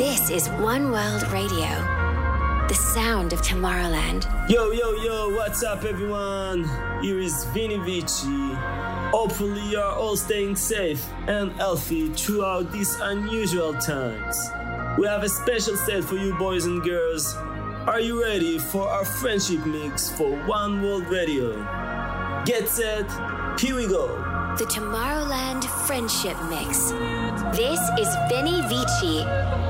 This is One World Radio, the sound of Tomorrowland. Yo, yo, yo, what's up, everyone? Here is Vini Vici. Hopefully, you're all staying safe and healthy throughout these unusual times. We have a special set for you, boys and girls. Are you ready for our friendship mix for One World Radio? Get set, here we go. The Tomorrowland Friendship Mix. This is Vini Vici.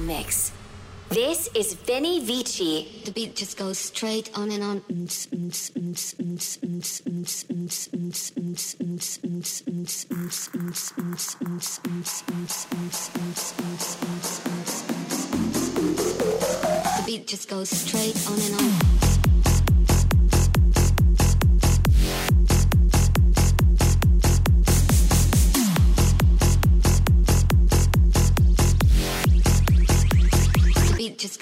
Mix. This is Vini Vici. The beat just goes straight on and on. The beat just goes straight on and on.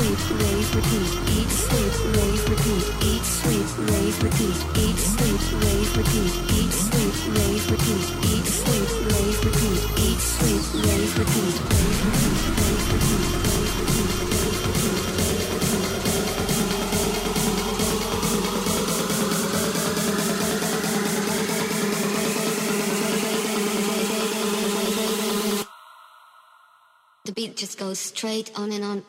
Sleep, raise, repeat. Eat, sleep, raise, repeat. Eat, sleep, raise, repeat. Eat, sleep, raise, repeat. Eat, sleep, raise, repeat. Eat, sleep, raise, repeat. Eat, sleep, raise, repeat. Raise, repeat, raise, repeat. Raise, repeat, beat just goes straight on and on.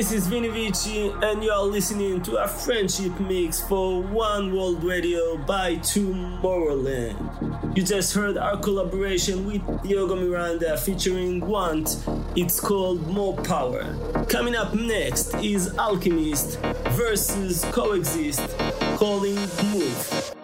This is Vini Vici, and you are listening to a friendship mix for One World Radio by Tomorrowland. You just heard our collaboration with Diogo Miranda featuring Want. It's called More Power. Coming up next is Alchemist versus Coexist, calling Move.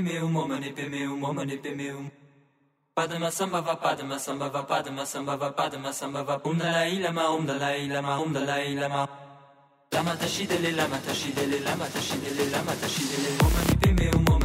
meu, mama nepe meu, mama nepe meu. Padma samba va padma samba va padma samba va padma samba va. Um dalai lama um dalai lama um dalai lama lama tashidele lama tashidele lama tashidele lama tashidele mama nepe meu mama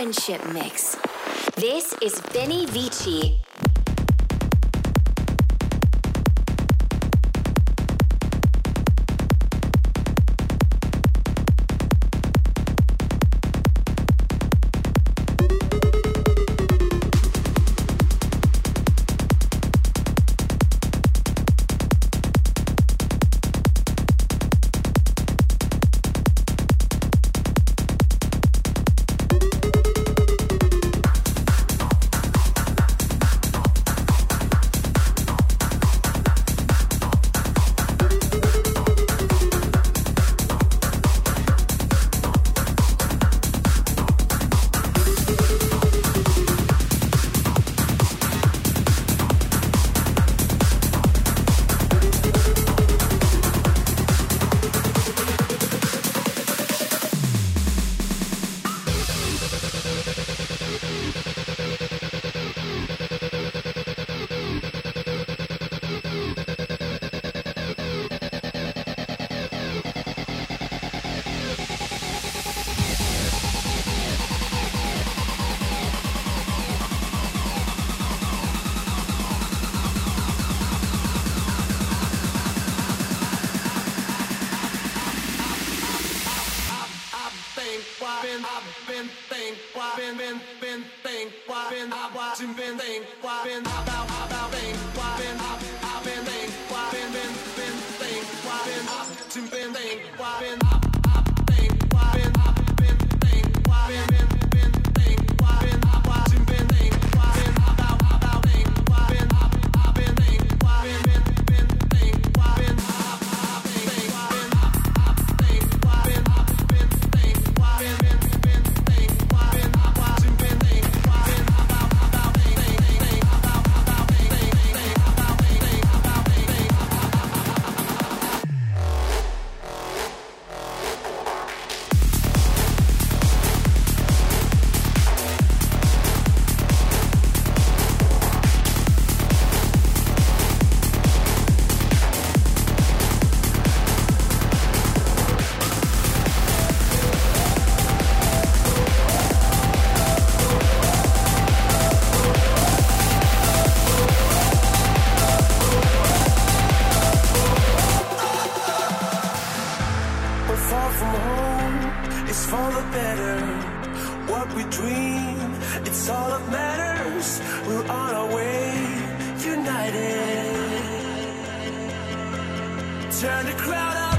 Friendship Mix. This is Vini Vici been been been think why been I watching been think why been about about think why been I I've been think why been been been think why been I been think why been I matters. We're on our way, united. Turn the crowd out.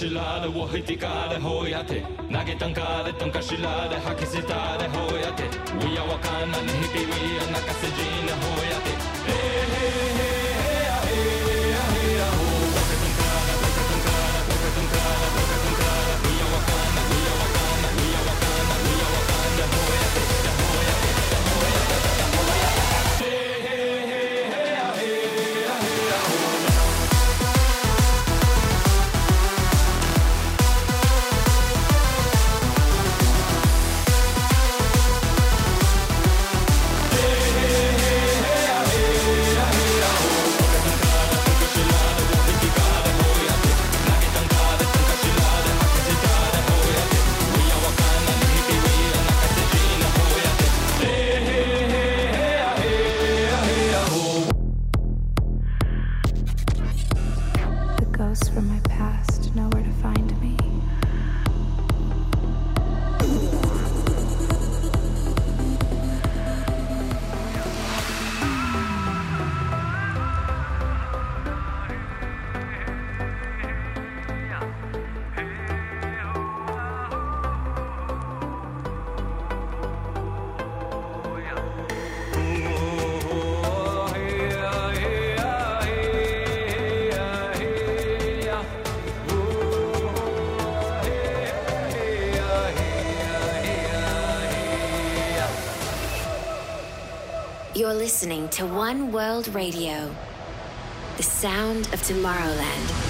شلال وهتي كاد هوياتي ناجي تنكاد تنكا شلال حكي ستاد هوياتي ويا وكان نهتي ويا نكسجين هوياتي to One World Radio, the sound of Tomorrowland.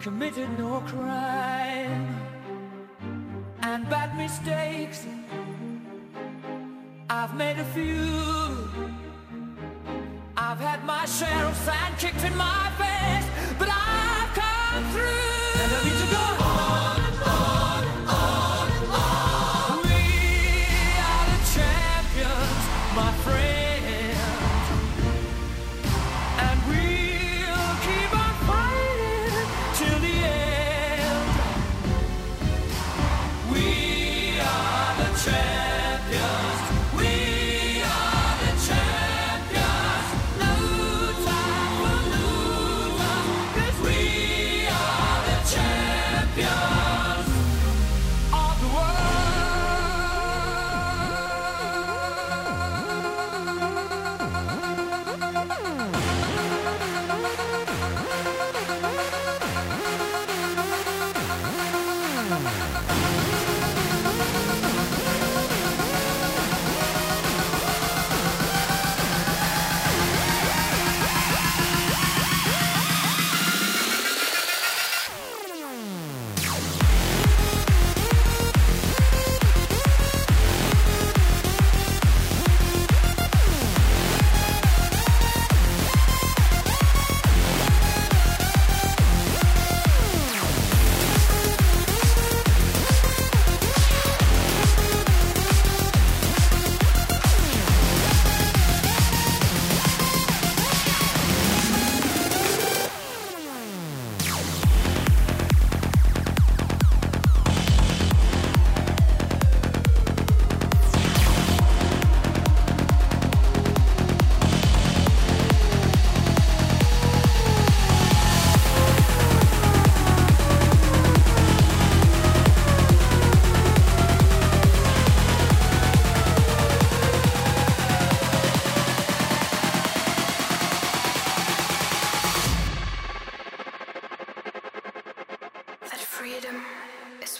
committed.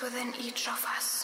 within each of us.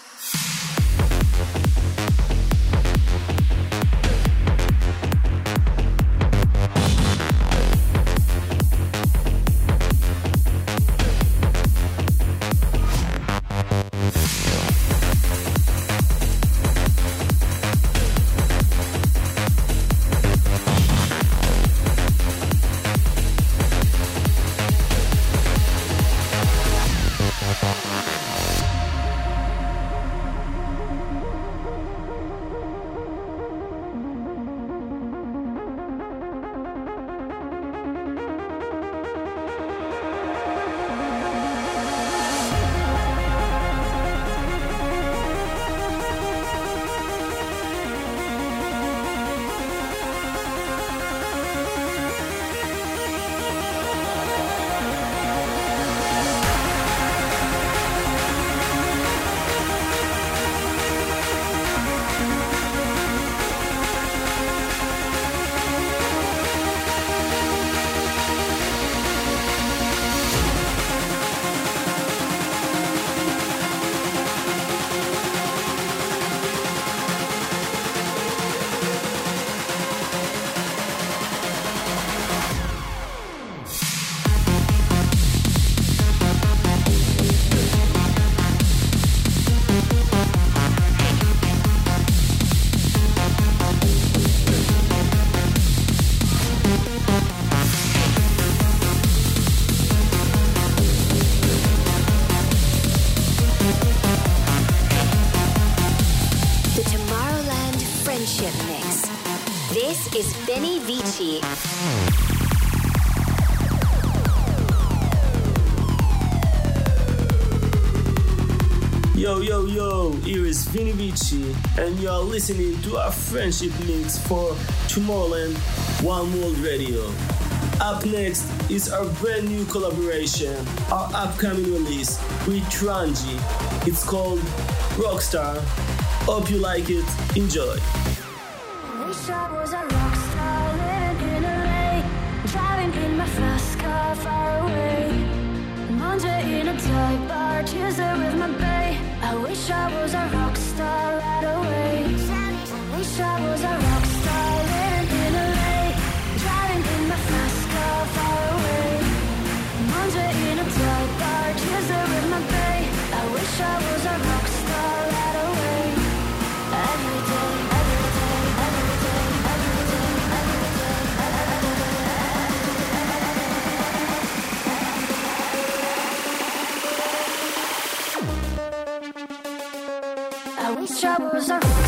is Vini Vici. Yo, yo, yo, here is Vini Vici, and you are listening to our friendship mix for Tomorrowland One World Radio. Up next is our brand new collaboration, our upcoming release with Tranji. It's called Rockstar. Hope you like it. Enjoy. far, away. Monday in a dive bar, Tuesday with my bae. I wish I was a rock star right away. I wish I was a rock star living in LA. Driving in my fast car, far away. Monday in a dive bar, Tuesday with my bae. I wish I was a rock star. I wish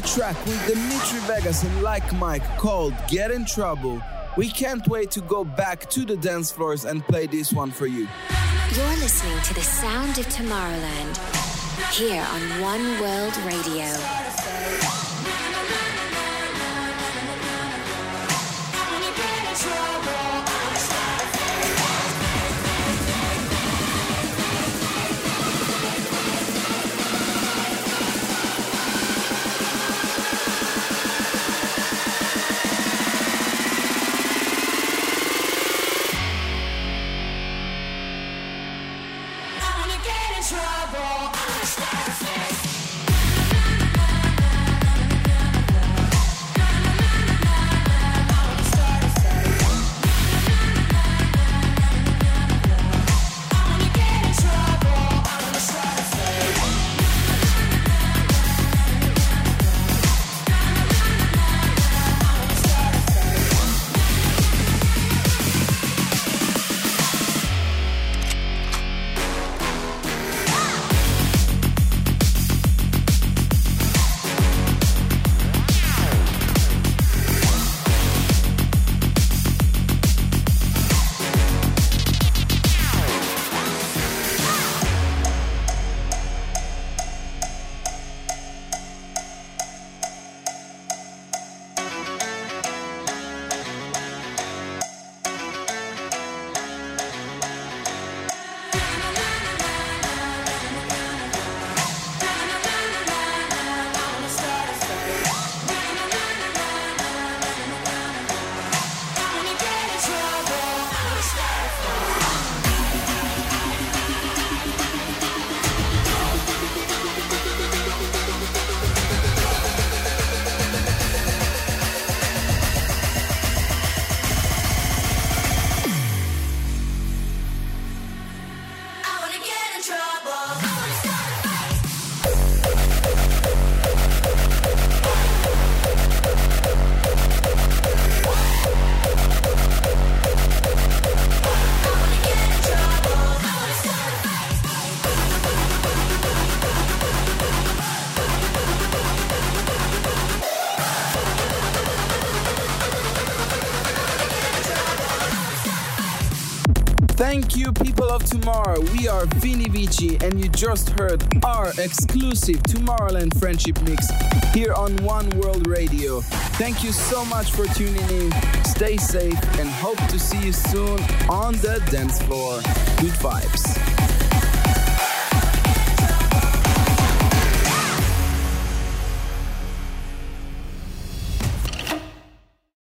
our track with Dimitri Vegas and Like Mike called Get in Trouble. We can't wait to go back to the dance floors and play this one for you. You're listening to the sound of Tomorrowland here on One World Radio. Of tomorrow. We are Vini Vici, and you just heard our exclusive Tomorrowland Friendship Mix here on One World Radio. Thank you so much for tuning in. Stay safe and hope to see you soon on the dance floor. Good vibes.